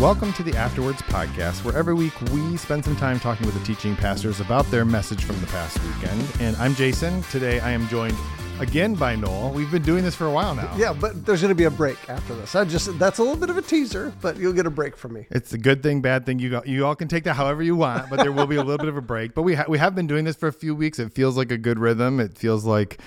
Welcome to the Afterwards podcast, where every week we spend some time talking with the teaching pastors about their message from the past weekend. And I'm Jason. Today I am joined again by Noel. We've been doing this for a while now. Yeah, but there's going to be a break after this. I just that's a little bit of a teaser, but you'll get a break from me. It's a good thing, bad thing. You go, you all can take that however you want, but there will be a little bit of a break. But we ha- we have been doing this for a few weeks. It feels like a good rhythm. It feels like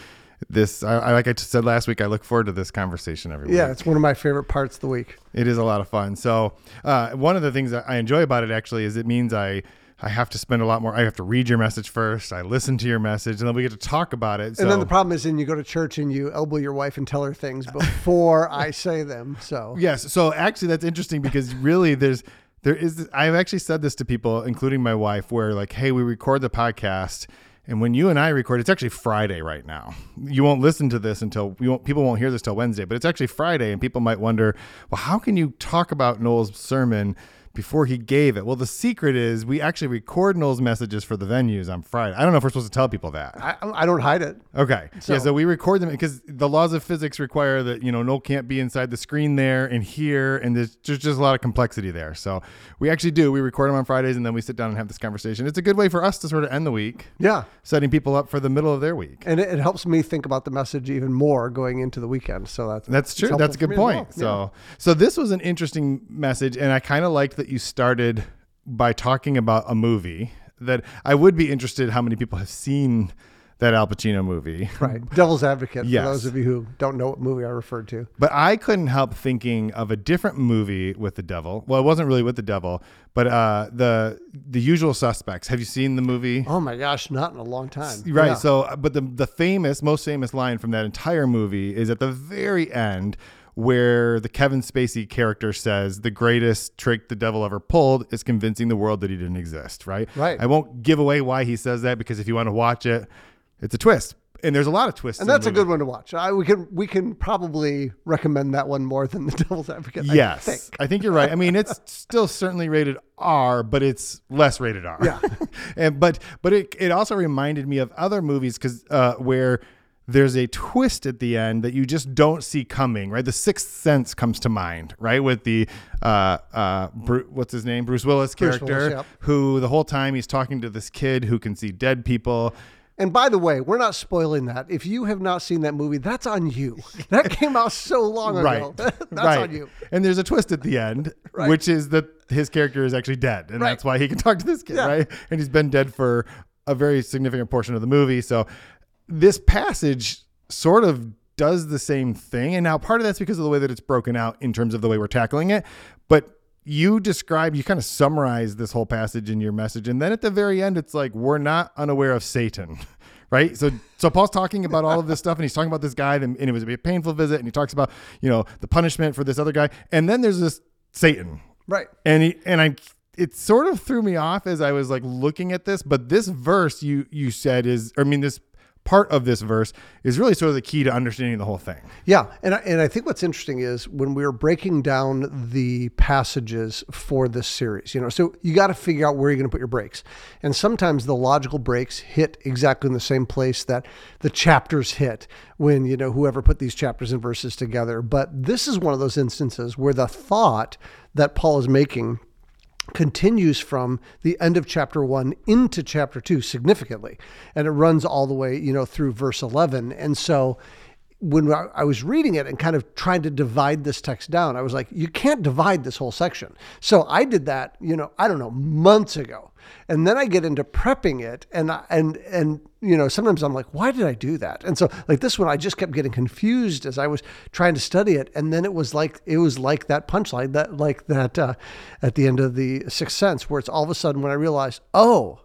this. I, I like I said last week. I look forward to this conversation every week. Yeah, it's one of my favorite parts of the week. It is a lot of fun. So uh, one of the things that I enjoy about it actually is it means I. I have to spend a lot more. I have to read your message first. I listen to your message, and then we get to talk about it. So And then the problem is, then you go to church and you elbow your wife and tell her things before I say them. So Yes. So actually, that's interesting because really, there's there is. I've actually said this to people, including my wife, where like, hey, we record the podcast, and when you and I record, it's actually Friday right now. You won't listen to this until won't. People won't hear this till Wednesday, but it's actually Friday, and people might wonder, well, how can you talk about Noel's sermon? Before he gave it. Well, the secret is we actually record Noel's messages for the venues on Friday. I don't know if we're supposed to tell people that. I, I don't hide it. Okay. So- yeah, so we record them because the laws of physics require that, you know, Noel can't be inside the screen there and here, and there's just, just a lot of complexity there. So we actually do. We record them on Fridays and then we sit down and have this conversation. It's a good way for us to sort of end the week, Yeah, setting people up for the middle of their week. and it, it helps me think about the message even more going into the weekend. So that's That's true. That's a good for me as point. well. So, so this was an interesting message, and I kind of liked that you started by talking about a movie that I would be interested how many people have seen that Al Pacino movie. Right. Devil's Advocate. Yes. For those of you who don't know what movie I referred to. But I couldn't help thinking of a different movie with the devil. Well, it wasn't really with the devil, but uh, the the Usual Suspects. Have you seen the movie? Oh my gosh, not in a long time. Right. Yeah. So, but the the famous, most famous line from that entire movie is at the very end, where the Kevin Spacey character says, "The greatest trick the devil ever pulled is convincing the world that he didn't exist." Right. Right. I won't give away why he says that because if you want to watch it, it's a twist, and there's a lot of twists. and that's a good one to watch. I, we can we can probably recommend that one more than the Devil's Advocate. I Yes, think. I think you're right. I mean, it's still certainly rated R, but it's less rated R. Yeah. and but but it it also reminded me of other movies because uh, where there's a twist at the end that you just don't see coming. Right, The Sixth Sense comes to mind. Right, with the uh uh Bru- what's his name Bruce Willis Bruce character Willis, yep. who the whole time he's talking to this kid who can see dead people. And by the way, we're not spoiling that. If you have not seen that movie, that's on you. That came out so long ago. Right. that's right. on you. And there's a twist at the end, Right. which is that his character is actually dead. And Right. that's why he can talk to this kid, Yeah. right? And he's been dead for a very significant portion of the movie. So this passage sort of does the same thing. And now part of that's because of the way that it's broken out in terms of the way we're tackling it. But you describe, you kind of summarize this whole passage in your message. And then at the very end, it's like, we're not unaware of Satan. Right. So, so Paul's talking about all of this stuff and he's talking about this guy and, it was a painful visit. And he talks about, you know, the punishment for this other guy. And then there's this Satan Right. and he, and I it sort of threw me off as I was like looking at this, but this verse you you said is I mean this part of this verse is really sort of the key to understanding the whole thing. Yeah, and I, and I think what's interesting is when we are breaking down the passages for this series, you know, so you got to figure out where you're going to put your breaks, and sometimes the logical breaks hit exactly in the same place that the chapters hit when you know whoever put these chapters and verses together. But this is one of those instances where the thought that Paul is making continues from the end of chapter 1 into chapter 2 significantly. And it runs all the way you know through verse 11 and so when I was reading it and kind of trying to divide this text down I was like you can't divide this whole section. So I did that you know I don't know months ago. And then I get into prepping it and I- and and you know sometimes I'm like why did I do that? And so like this one I just kept getting confused as I was trying to study it. And then it was like it was like that punchline that like that uh, at the end of the Sixth Sense where it's all of a sudden when I realized oh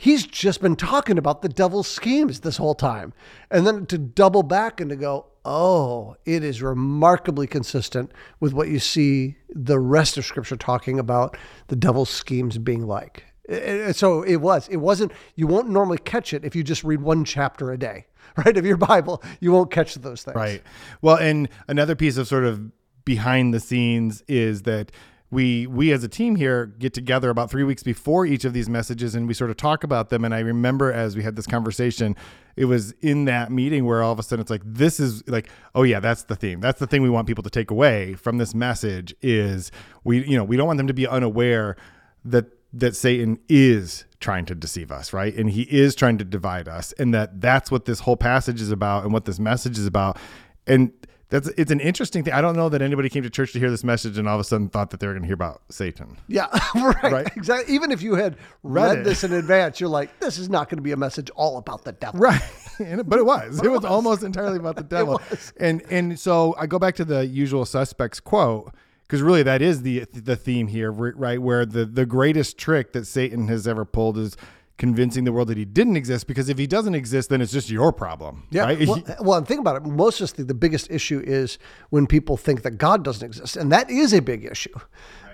he's just been talking about the devil's schemes this whole time. And then to double back and to go, oh, it is remarkably consistent with what you see the rest of scripture talking about the devil's schemes being like. Eh, So it was. It wasn't, you won't normally catch it if you just read one chapter a day, right? Of your Bible, you won't catch those things. Right. Well, and another piece of sort of behind the scenes is that we we as a team here get together about three weeks before each of these messages and we sort of talk about them. And i remember as we had this conversation it was in that meeting where all of a sudden it's like this is like oh yeah that's the theme. That's the thing we want people to take away from this message is we you know we don't want them to be unaware that that satan is trying to deceive us right? And he is trying to divide us and that that's what this whole passage is about and what this message is about. And that's it's an interesting thing. I don't know that anybody came to church to hear this message and all of a sudden thought that they were going to hear about Satan. Yeah, right, Right. Exactly. Even if you had Read read, this in advance, you're like, this is not going to be a message all about the devil. Right. It- but it was. It was almost entirely about the devil. was. And and so I go back to the usual suspects quote because really that is the the theme here, right? Where the the greatest trick that Satan has ever pulled is convincing the world that he didn't exist because if he doesn't exist then it's just your problem Yeah. right Well, well, and think about it. Most of us the biggest issue is when people think that God doesn't exist, and that is a big issue.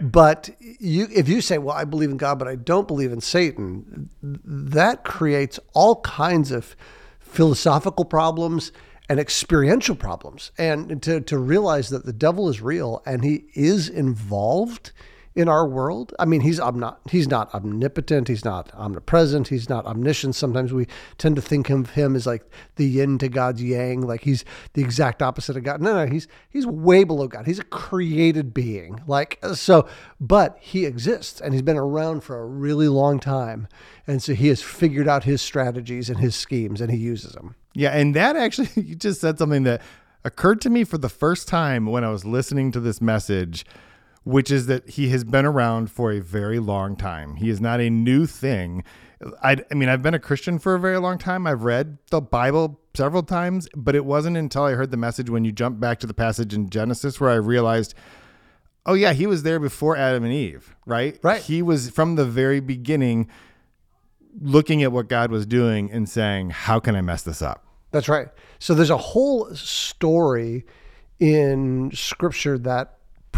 But you, if you say, "Well, I believe in God, but I don't believe in Satan," that creates all kinds of philosophical problems and experiential problems. And to to realize that the devil is real and he is involved in our world. I mean, he's omni- he's not omnipotent, he's not omnipresent, he's not omniscient. Sometimes we tend to think of him as like the yin to God's yang, like he's the exact opposite of God. No, no, he's he's way below God. He's a created being. Like uh, so, but he exists and he's been around for a really long time. And so he has figured out his strategies and his schemes and he uses them. Yeah, and that actually you just said something that occurred to me for the first time when I was listening to this message, which is that he has been around for a very long time. He is not a new thing. I, I mean, I've been a Christian for a very long time. I've read the Bible several times, but it wasn't until I heard the message when you jump back to the passage in Genesis where I realized, oh yeah, he was there before Adam and Eve, right? Right. He was from the very beginning looking at what God was doing and saying, how can I mess this up? That's right. So there's a whole story in scripture that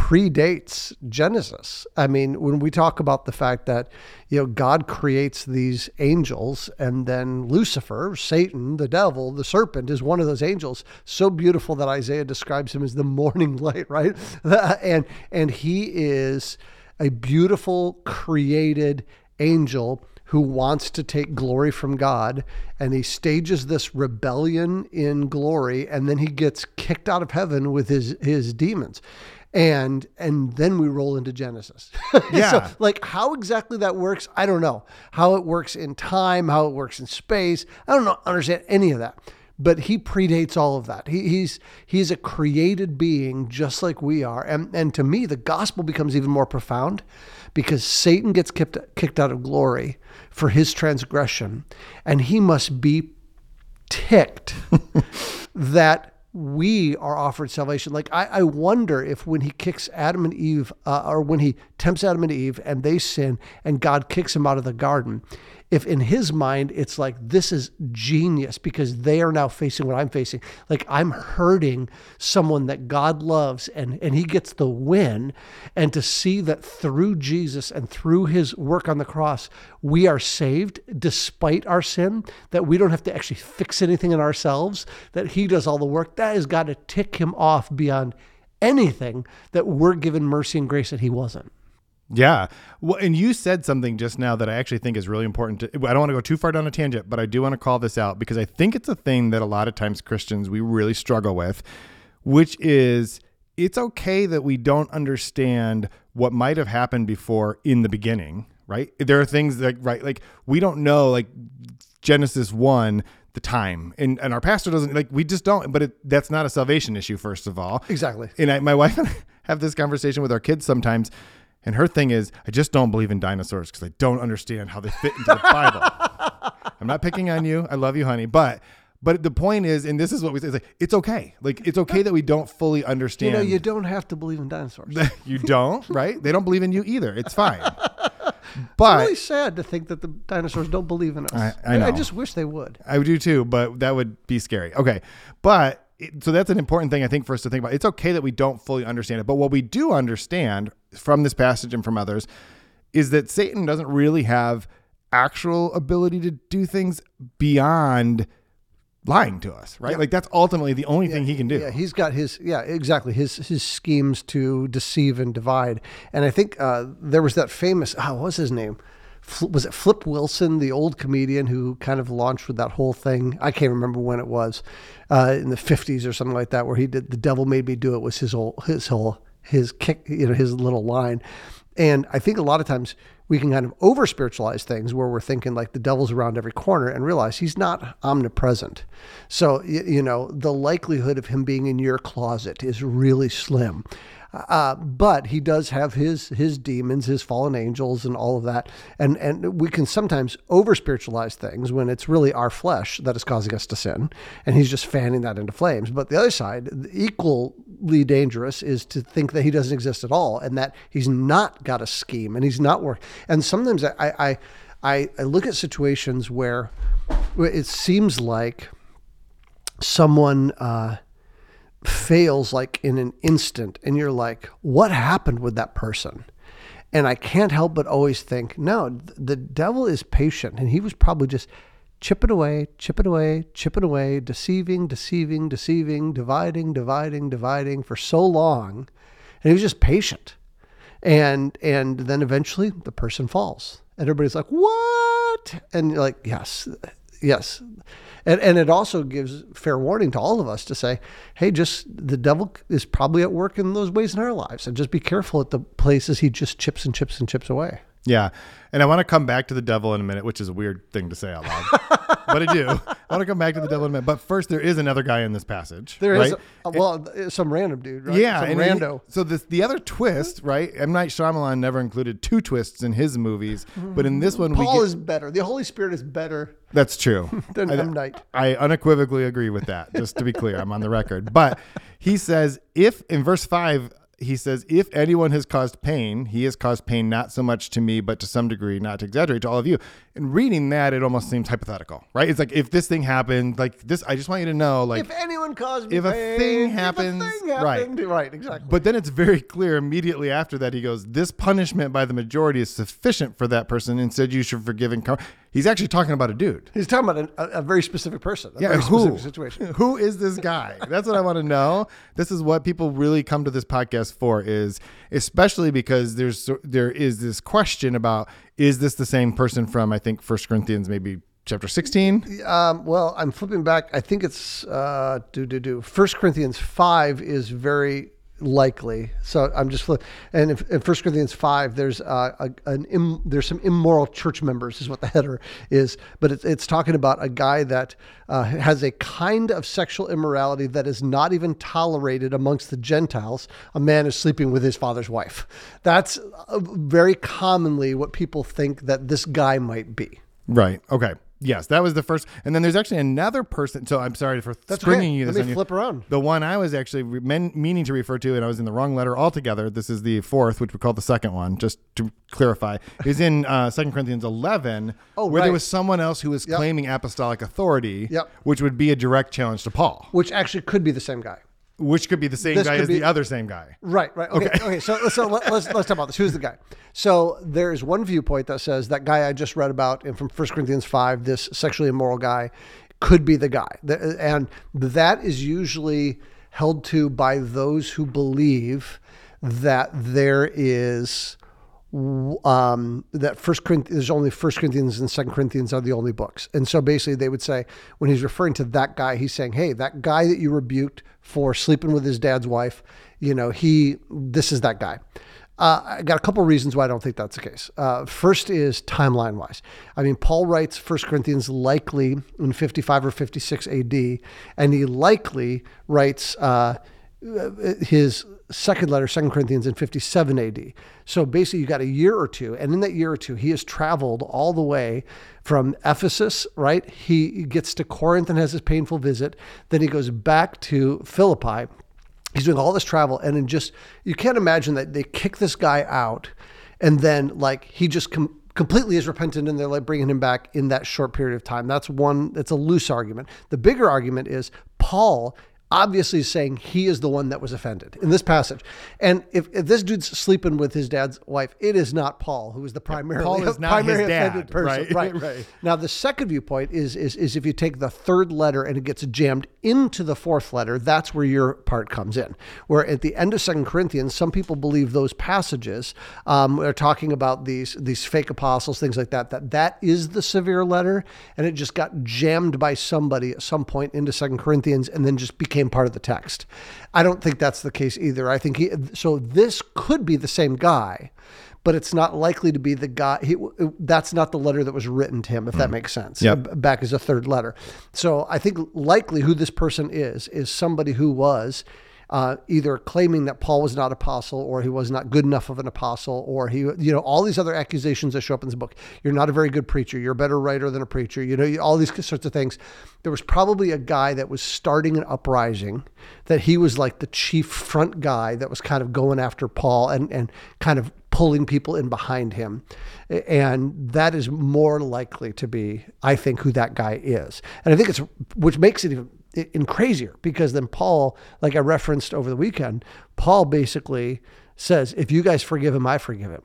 predates Genesis. I mean, when we talk about the fact that, you know, God creates these angels and then Lucifer, Satan, the devil, the serpent is one of those angels, so beautiful that Isaiah describes him as the morning light, right? and and he is a beautiful created angel who wants to take glory from God and he stages this rebellion in glory and then he gets kicked out of heaven with his his demons. And and then we roll into Genesis. Yeah. so like how exactly that works, I don't know. How it works in time, how it works in space. I don't know understand any of that. But he predates all of that. He, he's he's a created being just like we are. And and to me, the gospel becomes even more profound because Satan gets kicked kicked out of glory for his transgression, and he must be ticked that we are offered salvation. Like I, I wonder if when he kicks Adam and Eve, uh, or when he tempts Adam and Eve and they sin, and God kicks them out of the garden, if in his mind it's like this is genius because they are now facing what I'm facing. Like I'm hurting someone that God loves, and and he gets the win, and to see that through Jesus and through his work on the cross, we are saved despite our sin, that we don't have to actually fix anything in ourselves, that he does all the work, that has got to tick him off beyond anything that we're given mercy and grace that he wasn't. Yeah. Well, and you said something just now that I actually think is really important. To, I don't want to go too far down a tangent, but I do want to call this out because I think it's a thing that a lot of times Christians we really struggle with, which is it's okay that we don't understand what might have happened before in the beginning, right? There are things that right like we don't know like Genesis 1 the time and and our pastor doesn't like we just don't but it, that's not a salvation issue first of all Exactly. and I, my wife and I have this conversation with our kids sometimes, and her thing is, I just don't believe in dinosaurs because I don't understand how they fit into the Bible. I'm not picking on you. I love you, honey. But but the point is, and this is what we say, it's, like, it's okay. Like it's okay that we don't fully understand. You know, you don't have to believe in dinosaurs. you don't, right? They don't believe in you either. It's fine. But It's really sad to think that the dinosaurs don't believe in us. I- I know. I just wish they would. I do too, but that would be scary. Okay. But it, so that's an important thing I think for us to think about. It's okay that we don't fully understand it, but what we do understand from this passage and from others is that Satan doesn't really have actual ability to do things beyond lying to us, right? Like that's ultimately the only thing he can do. Yeah, he's got his yeah exactly his his schemes to deceive and divide. And I think uh, there was that famous oh, what was his name? Was it Flip Wilson, the old comedian who kind of launched with that whole thing? I can't remember when it was, uh, in the fifties or something like that, where he did "The Devil Made Me Do It" was his whole his whole his kick, you know, his little line. And I think a lot of times we can kind of over spiritualize things where we're thinking like the devil's around every corner and realize he's not omnipresent. So, you know, the likelihood of him being in your closet is really slim. Uh, but he does have his his demons, his fallen angels, and all of that, and and we can sometimes over spiritualize things when it's really our flesh that is causing us to sin, and he's just fanning that into flames. But the other side, equally dangerous, is to think that he doesn't exist at all, and that he's not got a scheme, and he's not work. And sometimes I I I, look at situations where where it seems like someone. Uh, fails like in an instant and you're like what happened with that person and i can't help but always think no the devil is patient and he was probably just chipping away chipping away chipping away deceiving deceiving deceiving dividing dividing dividing for so long and he was just patient and and then eventually the person falls and everybody's like what? And you're like yes yes. And and it also gives fair warning to all of us to say hey just the devil is probably at work in those ways in our lives. And just be careful at the places he just chips and chips and chips away Yeah. And I want to come back to the devil in a minute, which is a weird thing to say out loud. but I do. I want to come back to the devil in a minute. But first, there is another guy in this passage. There is right? a, well some random dude right Yeah, some and he- rando so this the other twist, right? M Night Shyamalan never included two twists in his movies, but in this one, we paul get, is better the holy spirit is better that's true. than I- m night I unequivocally agree with that. Just to be clear, I'm on the record. But he says, if in verse five, he says, if anyone has caused pain, he has caused pain not so much to me, but to some degree, not to exaggerate, to all of you. And reading that, it almost seems hypothetical, right? It's like if this thing happened, like this, I just want you to know, like. if anyone caused me if a pain, thing if a happens- thing right. right exactly but then it's very clear immediately after that he goes, "This punishment by the majority is sufficient for that person. Instead, you should forgive and come." He's actually talking about a dude. he's talking about an, a, a very specific person a Yeah, very who? specific situation Who is this guy? That's what I want to know. This is what people really come to this podcast for is especially because there's there is this question about is this the same person from I think First Corinthians maybe chapter 16? Um, well, I'm flipping back. I think it's uh, do do do. First Corinthians five is very likely. So I'm just. And if, in First Corinthians five, there's uh, a, an Im, there's some immoral church members is what the header is, but it's, it's talking about a guy that uh, has a kind of sexual immorality that is not even tolerated amongst the Gentiles. A man is sleeping with his father's wife. That's uh, very commonly what people think that this guy might be. Right. Okay. Yes, that was the first. And then there's actually another person. So I'm sorry for springing okay. you Let me on you. flip around. The one I was actually re- men, meaning to refer to, and I was in the wrong letter altogether. This is the fourth, which we call the second one, just to clarify, is in uh, 2 Corinthians 11, Oh, where there was someone else who was claiming apostolic authority, Yep. which would be a direct challenge to Paul, Which actually could be the same guy. Which could be the same This guy as be- the other same guy. Right, right. Okay, okay. So, so let, us let's talk about this. Who's the guy? So there's one viewpoint that says that guy I just read about in from 1 Corinthians 5, this sexually immoral guy, could be the guy. And that is usually held to by those who believe that there is um, that First Corinthians, there's only First Corinthians and Second Corinthians are the only books, and so basically they would say when he's referring to that guy, he's saying, "Hey, that guy that you rebuked for sleeping with his dad's wife, you know, he, this is that guy." Uh, I got a couple reasons why I don't think that's the case. Uh, first is timeline wise. I mean, Paul writes First Corinthians likely in 55 or 56 AD, and he likely writes. Uh, his second letter, Second Corinthians, in 57 AD. So basically, you got a year or two, and in that year or two, he has traveled all the way from Ephesus. Right, he gets to Corinth and has his painful visit. Then he goes back to Philippi. He's doing all this travel, and in just you can't imagine that they kick this guy out, and then like he just com- completely is repentant and they're like bringing him back in that short period of time. That's one. That's a loose argument. The bigger argument is Paul obviously saying he is the one that was offended in this passage. And if, if this dude's sleeping with his dad's wife, it is not Paul who is the primary, Paul is not primary his dad, offended person. right? Right. Right. Now the second viewpoint is, is is if you take the third letter and it gets jammed into the fourth letter, that's where your part comes in. Where at the end of Second Corinthians, some people believe those passages um, are talking about these these fake apostles, things like that. That that is the severe letter, and it just got jammed by somebody at some point into Second Corinthians, and then just became part of the text. I don't think that's the case either. I think he, so. This could be the same guy but it's not likely to be the guy. He, that's not the letter that was written to him, if that mm. makes sense. Yep. Back as a third letter. So I think likely who this person is is somebody who was uh, either claiming that Paul was not apostle or he was not good enough of an apostle or he, you know, all these other accusations that show up in this book. You're not a very good preacher. You're a better writer than a preacher. You know, all these sorts of things. There was probably a guy that was starting an uprising that he was like the chief front guy that was kind of going after Paul and, and kind of pulling people in behind him. And that is more likely to be, I think, who that guy is. And I think it's, which makes it even in crazier because then Paul, like I referenced over the weekend, Paul basically says, if you guys forgive him, I forgive him.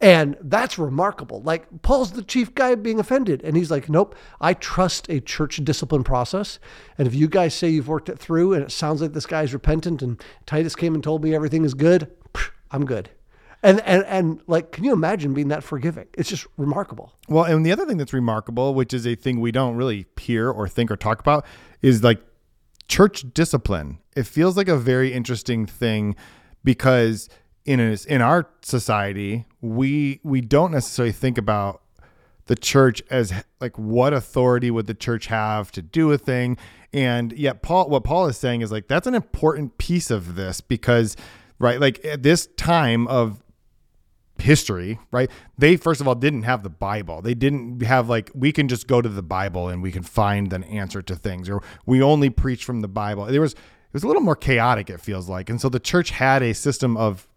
And that's remarkable. Like Paul's the chief guy being offended. And he's like, nope, I trust a church discipline process. And if you guys say you've worked it through and it sounds like this guy's repentant and Titus came and told me everything is good, I'm good. And, and and like, can you imagine being that forgiving? It's just remarkable. Well, and the other thing that's remarkable, which is a thing we don't really hear or think or talk about, is like church discipline. It feels like a very interesting thing because in a, in our society, we we don't necessarily think about the church as like what authority would the church have to do a thing and yet paul what paul is saying is like that's an important piece of this because right like at this time of history, right? They first of all didn't have the Bible. They didn't have like we can just go to the Bible and we can find an answer to things or we only preach from the Bible. There was it was a little more chaotic it feels like. And so the church had a system of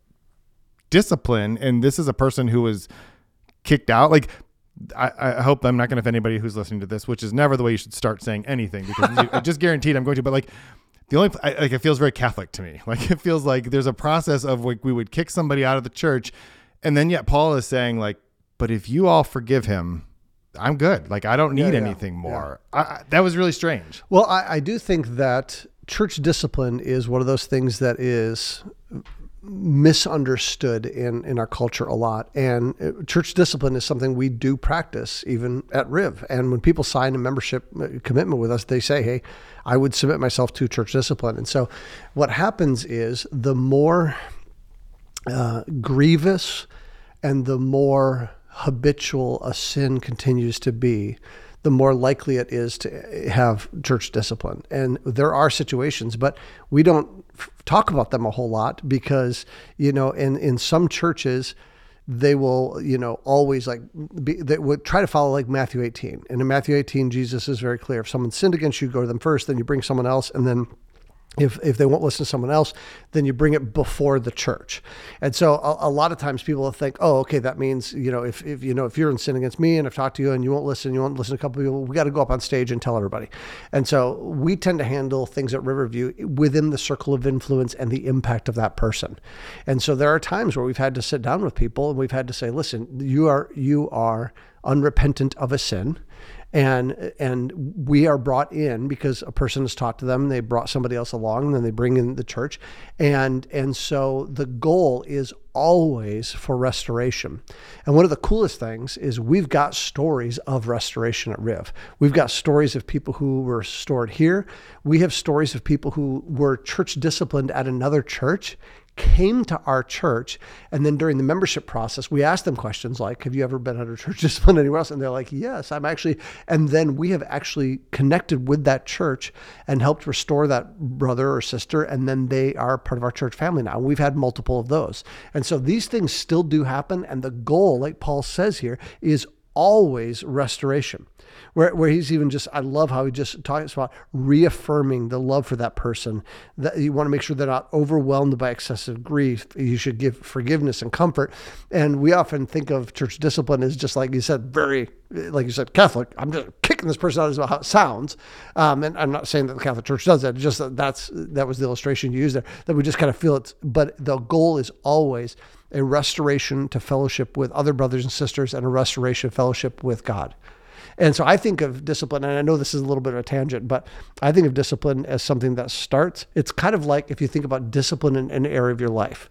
discipline and this is a person who was kicked out like I, I hope I'm not going to offend anybody who's listening to this, which is never the way you should start saying anything because I just guaranteed I'm going to. But like, the only I, like it feels very Catholic to me. Like it feels like there's a process of like we would kick somebody out of the church, and then yet Paul is saying like, but if you all forgive him, I'm good. Like I don't need yeah, anything more. I, I, that was really strange. Well, I, I do think that church discipline is one of those things that is misunderstood in, in our culture a lot. And uh, church discipline is something we do practice even at Riv. And when people sign a membership uh, commitment with us, they say, hey, I would submit myself to church discipline. And so what happens is the more uh, grievous and the more habitual a sin continues to be, the more likely it is to have church discipline. And there are situations, but we don't f- talk about them a whole lot because, you know, in, in some churches, they will, you know, always like be, they would try to follow like Matthew 18. And in Matthew 18, Jesus is very clear. If someone sinned against you, go to them first, then you bring someone else, and then if, if they won't listen to someone else, then you bring it before the church. And so a, a, lot of times people will think, oh, okay, that means, you know, if, if, you know, if you're in sin against me and I've talked to you and you won't listen, you won't listen to a couple people, we got to go up on stage and tell everybody. And so we tend to handle things at Riverview within the circle of influence and the impact of that person. And so there are times where we've had to sit down with people and we've had to say, listen, you are, you are unrepentant of a sin and and we are brought in because a person has talked to them they brought somebody else along and then they bring in the church. And and so the goal is always for restoration. And one of the coolest things is we've got stories of restoration at riv. We've got stories of people who were restored here. We have stories of people who were church disciplined at another church came to our church. And then during the membership process, we asked them questions like, Have you ever been under church discipline anywhere else? And they're like, Yes, I'm actually. And then we have actually connected with that church and helped restore that brother or sister. And then they are part of our church family now. We've had multiple of those. And so these things still do happen. And the goal, like Paul says here, is always restoration where, where he's even just, I love how he just talks about reaffirming the love for that person. That you want to make sure they're not overwhelmed by excessive grief. You should give forgiveness and comfort. And we often think of church discipline as just like you said, very like you said, Catholic. I'm just kicking this person out is how it sounds. Um, and I'm not saying that the Catholic Church does that. It's just that that's that was the illustration you used there. That we just kind of feel it. But the goal is always a restoration to fellowship with other brothers and sisters and a restoration of fellowship with God. And so I think of discipline, and I know this is a little bit of a tangent, but I think of discipline as something that starts. It's kind of like if you think about discipline in an area of your life.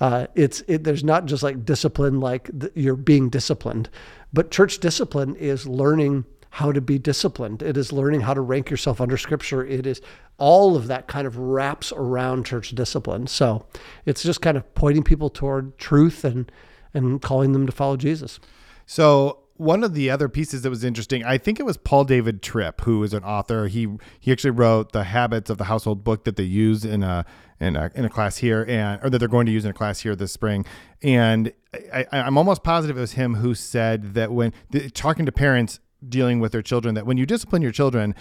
Uh, it's it, there's not just like discipline like th- you're being disciplined, but church discipline is learning how to be disciplined. It is learning how to rank yourself under Scripture. It is all of that kind of wraps around church discipline. So it's just kind of pointing people toward truth and and calling them to follow Jesus. So one of the other pieces that was interesting, I think it was Paul David Tripp, who is an author. He he actually wrote the Habits of the Household book that they use in a in a, in a class here, and or that they're going to use in a class here this spring. And I, I'm almost positive it was him who said that when talking to parents dealing with their children, that when you discipline your children,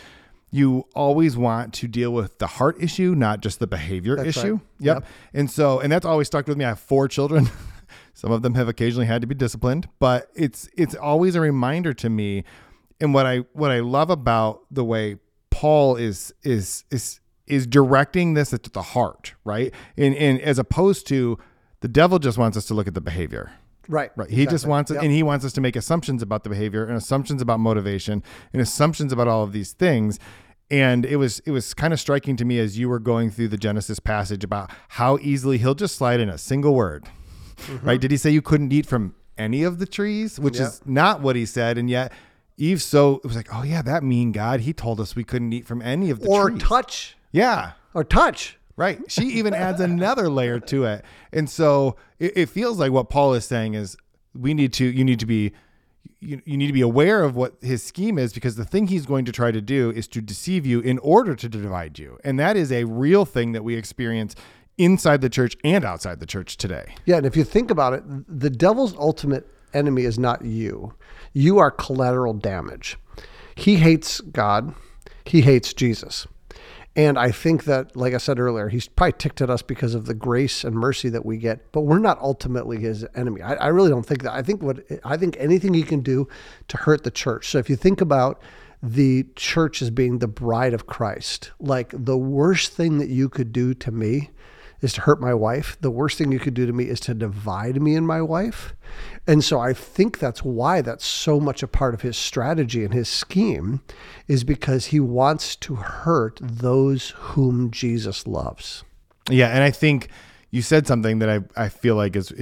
you always want to deal with the heart issue, not just the behavior That's issue. right. Yep. Yep. And so, and that's always stuck with me. I have four children. Some of them have occasionally had to be disciplined, but it's it's always a reminder to me. And what I what I love about the way Paul is is is is directing this at the heart, right? And and as opposed to the devil just wants us to look at the behavior. Right. Right. He just wants it, Yep. and he wants us to make assumptions about the behavior and assumptions about motivation and assumptions about all of these things. And it was it was kind of striking to me as you were going through the Genesis passage about how easily he'll just slide in a single word. Right? Did he say you couldn't eat from any of the trees? Which Yep. is not what he said. And yet Eve so it was like, oh yeah, that mean God, he told us we couldn't eat from any of the trees. or trees. touch Yeah. or touch. Right. She even adds another layer to it. And so it, it feels like what Paul is saying is we need to, you need to be, you, you need to be aware of what his scheme is because the thing he's going to try to do is to deceive you in order to divide you. And that is a real thing that we experience inside the church and outside the church today. Yeah, and if you think about it, the devil's ultimate enemy is not you. You are collateral damage. He hates God. He hates Jesus. And I think that, like I said earlier, he's probably ticked at us because of the grace and mercy that we get, but we're not ultimately his enemy. I, I really don't think that. I think what I think anything he can do to hurt the church. So if you think about the church as being the bride of Christ, like the worst thing that you could do to me is to hurt my wife. The worst thing you could do to me is to divide me and my wife. And so I think that's why that's so much a part of his strategy and his scheme is because he wants to hurt those whom Jesus loves. Yeah. And I think you said something that I, I feel like is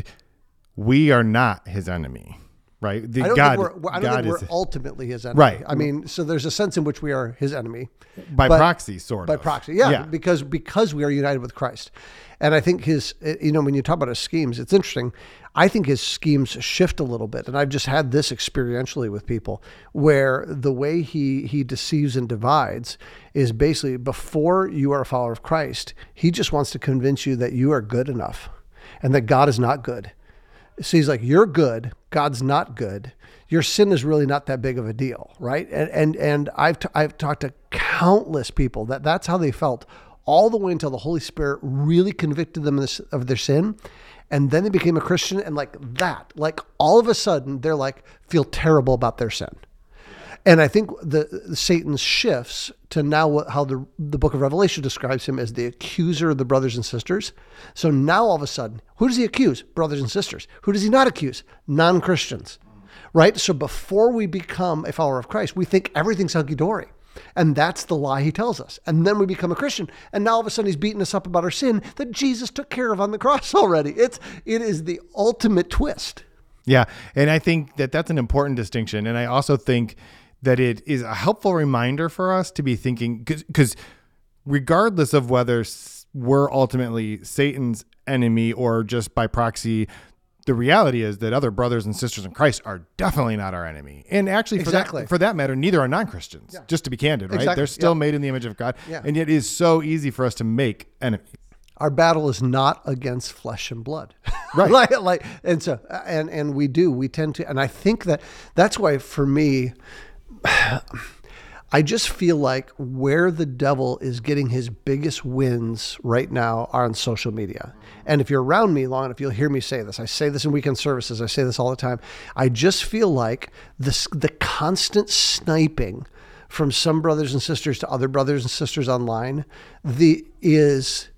we are not his enemy, right? The I don't God, think we're, I don't God think we're ultimately his enemy. Right. I mean, so there's a sense in which we are his enemy. by but- proxy, sort by of. By proxy yeah, Yeah. because because we are united with christ and i think his eh, you know when you talk about his schemes it's interesting i think his schemes shift a little bit and i've just had this experientially with people where the way he he deceives and divides is basically before you are a follower of christ he just wants to convince you that you are good enough and that god is not good so he's like, "You're good. God's not good. Your sin is really not that big of a deal, right?" And and and I've t- I've talked to countless people that that's how they felt all the way until the Holy Spirit really convicted them of their sin, and then they became a Christian, and like that, like all of a sudden they're like feel terrible about their sin. And I think the, Satan shifts to now how the the book of Revelation describes him as the accuser of the brothers and sisters. So now all of a sudden, who does he accuse? Brothers and sisters. Who does he not accuse? Non Christians. Right? So before we become a follower of Christ, we think everything's hunky dory. And that's the lie he tells us. And then we become a Christian. And now all of a sudden he's beating us up about our sin that Jesus took care of on the cross already. It's it is the ultimate twist. Yeah, and I think that that's an important distinction, and I also think that it is a helpful reminder for us to be thinking because regardless of whether we're ultimately Satan's enemy or just by proxy. The reality is that other brothers and sisters in Christ are definitely not our enemy, and actually, for Exactly. that for that matter, neither are non-Christians. Just to be candid, right? Exactly. They're still Yeah. made in the image of God, Yeah. and yet, it is so easy for us to make enemies. our battle is not against flesh and blood Right. like, like and so and and we do we tend to and i think that that's why for me I just feel like where the devil is getting his biggest wins right now are on social media. And if you're around me long enough, you'll hear me say this. I say this in weekend services. I say this all the time. I just feel like this the constant sniping from some brothers and sisters to other brothers and sisters online the is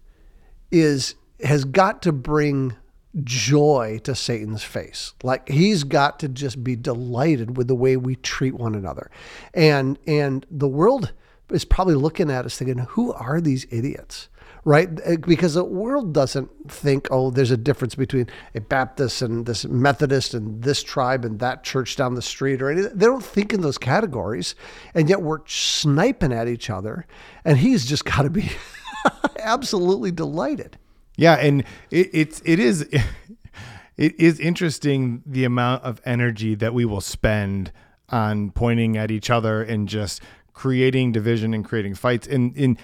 is has got to bring joy to Satan's face. Like he's got to just be delighted with the way we treat one another. And and the world is probably looking at us thinking, who are these idiots? Right? Eh, because the world doesn't think, oh, there's a difference between a Baptist and this Methodist and this tribe and that church down the street or anything. They don't think in those categories. And yet we're sniping at each other. And he's just got to be absolutely delighted. Yeah, and it, it's it is it is interesting the amount of energy that we will spend on pointing at each other and just creating division and creating fights. And in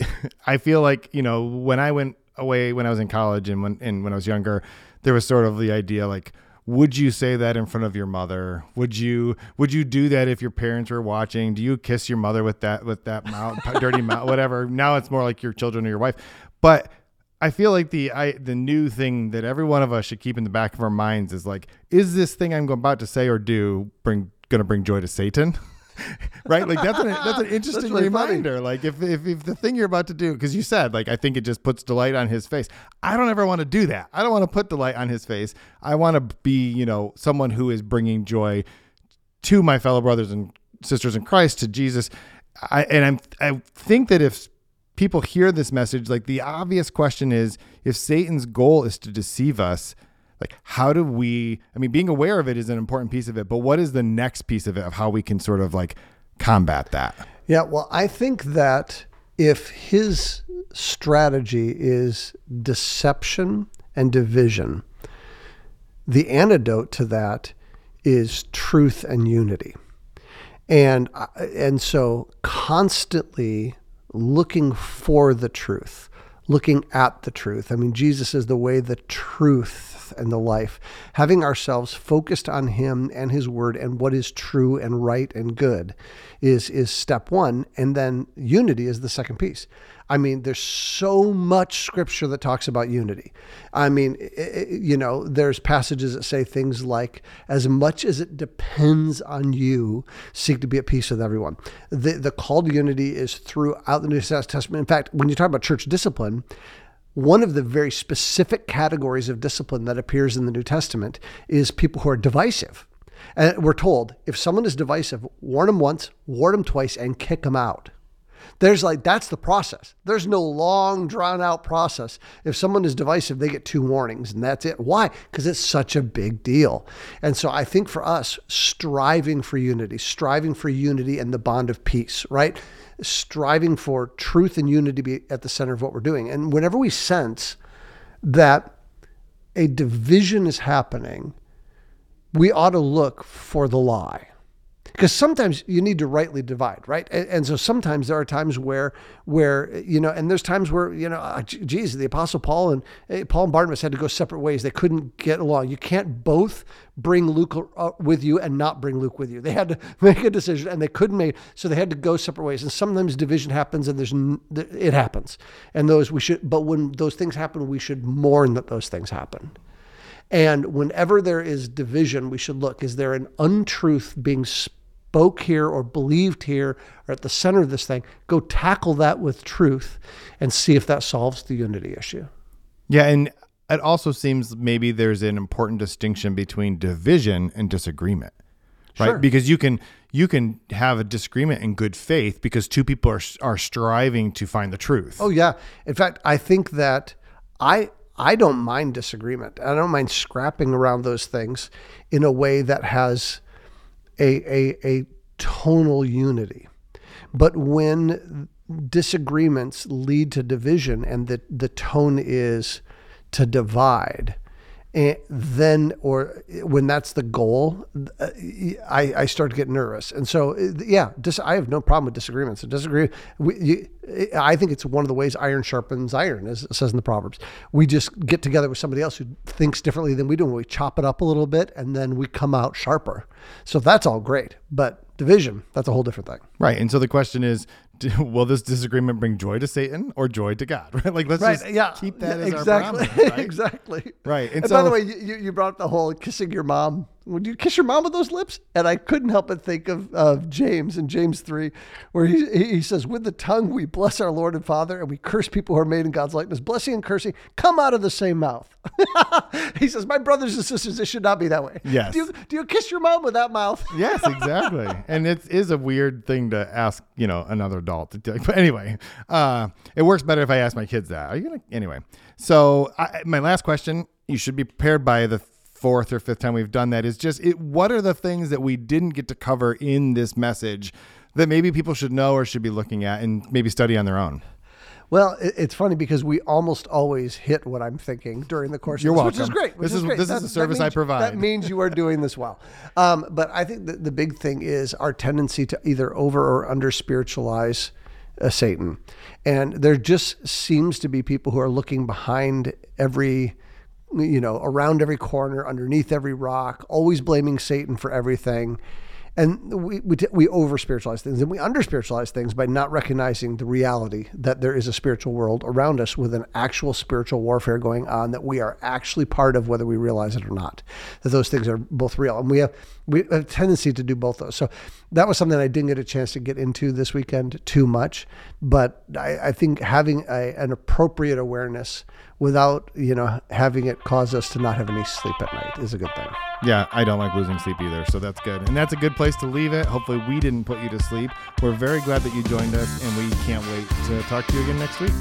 I feel like you know when I went away when I was in college and when and when I was younger, there was sort of the idea like would you say that in front of your mother? Would you would you do that if your parents were watching? Do you kiss your mother with that with that mouth dirty mouth whatever? Now it's more like your children or your wife. But I feel like the I the new thing that every one of us should keep in the back of our minds is like, is this thing I'm about to say or do bring gonna bring joy to Satan? right? Like that's an that's an interesting that's really reminder. Funny. Like if, if if the thing you're about to do, because you said like I think it just puts delight on his face. I don't ever want to do that. I don't want to put delight on his face. I want to be you know someone who is bringing joy to my fellow brothers and sisters in Christ to Jesus. I and I'm I think that if people hear this message, like the obvious question is if Satan's goal is to deceive us, like how do we I mean being aware of it is an important piece of it, but what is the next piece of it of how we can sort of like combat that? Yeah, well, I think that if his strategy is deception and division, the antidote to that is truth and unity. And uh, and so constantly looking for the truth, looking at the truth. I mean, Jesus is the way, the truth, and the life. Having ourselves focused on Him and His Word and what is true and right and good is is step one, and then unity is the second piece. I mean, there's so much scripture that talks about unity. I mean, it, you know, there's passages that say things like, as much as it depends on you, seek to be at peace with everyone. The, the call to unity is throughout the New Testament. In fact, when you talk about church discipline, one of the very specific categories of discipline that appears in the New Testament is people who are divisive. And we're told if someone is divisive, warn them once, warn them twice, and kick them out. There's like, that's the process. There's no long, drawn out process. If someone is divisive, they get two warnings and that's it. Why? Because it's such a big deal. And so I think for us, striving for unity, striving for unity and the bond of peace, right? Striving for truth and unity be at the center of what we're doing. And whenever we sense that a division is happening, we ought to look for the lie because sometimes you need to rightly divide, right? And, and, so sometimes there are times where, where you know, and there's times where you know, uh, geez, the Apostle Paul and uh, Paul and Barnabas had to go separate ways. They couldn't get along. You can't both bring Luke uh, with you and not bring Luke with you. They had to make a decision, and they couldn't make. So they had to go separate ways. And sometimes division happens, and there's it happens. And those we should, but when those things happen, we should mourn that those things happen. And whenever there is division, we should look: is there an untruth being spoken? Spoke here or believed here or at the center of this thing, go tackle that with truth and see if that solves the unity issue. Yeah, and it also seems maybe there's an important distinction between division and disagreement. Right? Sure. Because you can you can have a disagreement in good faith because two people are are striving to find the truth. Oh yeah. In fact, I think that I I don't mind disagreement. I don't mind scrapping around those things in a way that has a, a, a tonal unity. But when disagreements lead to division and the, the tone is to divide, and then or when that's the goal uh, I, I start to get nervous and so uh, yeah dis, i have no problem with disagreements disagree we, you, i think it's one of the ways iron sharpens iron as it says in the proverbs we just get together with somebody else who thinks differently than we do and we chop it up a little bit and then we come out sharper so that's all great but division, that's a whole different thing. Right. And so the question is, will this disagreement bring joy to Satan or joy to God? Right. Like let's just yeah. keep that as exactly. Right? exactly. Right. And And, so by the way, you, you brought up the whole kissing your mom. Would you kiss your mom with those lips? And I couldn't help but think of, of James in James 3, where he, he says, With the tongue we bless our Lord and Father, and we curse people who are made in God's likeness. Blessing and cursing come out of the same mouth. he says, My brothers and sisters, it should not be that way. Yes. Do you, do you kiss your mom with that mouth? yes, exactly. and it is a weird thing to ask, you know, another adult to do. But anyway, uh, it works better if I ask my kids that. Are you gonna anyway? So I, my last question, you should be prepared by the fourth or fifth time we've done that. Is just it. What are the things that we didn't get to cover in this message that maybe people should know or should be looking at and maybe study on their own? Well, it's funny because we almost always hit what I'm thinking during the course You're of this, which is great. Which This is- great. this is That- the that service I provide. That means you are doing this well. Um, but I think that the big thing is our tendency to either over or under spiritualize uh, Satan. And there just seems to be people who are looking behind every you know, around every corner, underneath every rock, always blaming Satan for everything. And we, we, we over spiritualize things and we under spiritualize things by not recognizing the reality that there is a spiritual world around us with an actual spiritual warfare going on that we are actually part of, whether we realize it or not. That those things are both real. And we have, we have a tendency to do both those. So that was something I didn't get a chance to get into this weekend too much. But I, I think having a, an appropriate awareness without, you know, having it cause us to not have any sleep at night is a good thing. Yeah, I don't like losing sleep either, so that's good. And that's a good place to leave it. Hopefully, we didn't put you to sleep. We're very glad that you joined us, and we can't wait to talk to you again next week.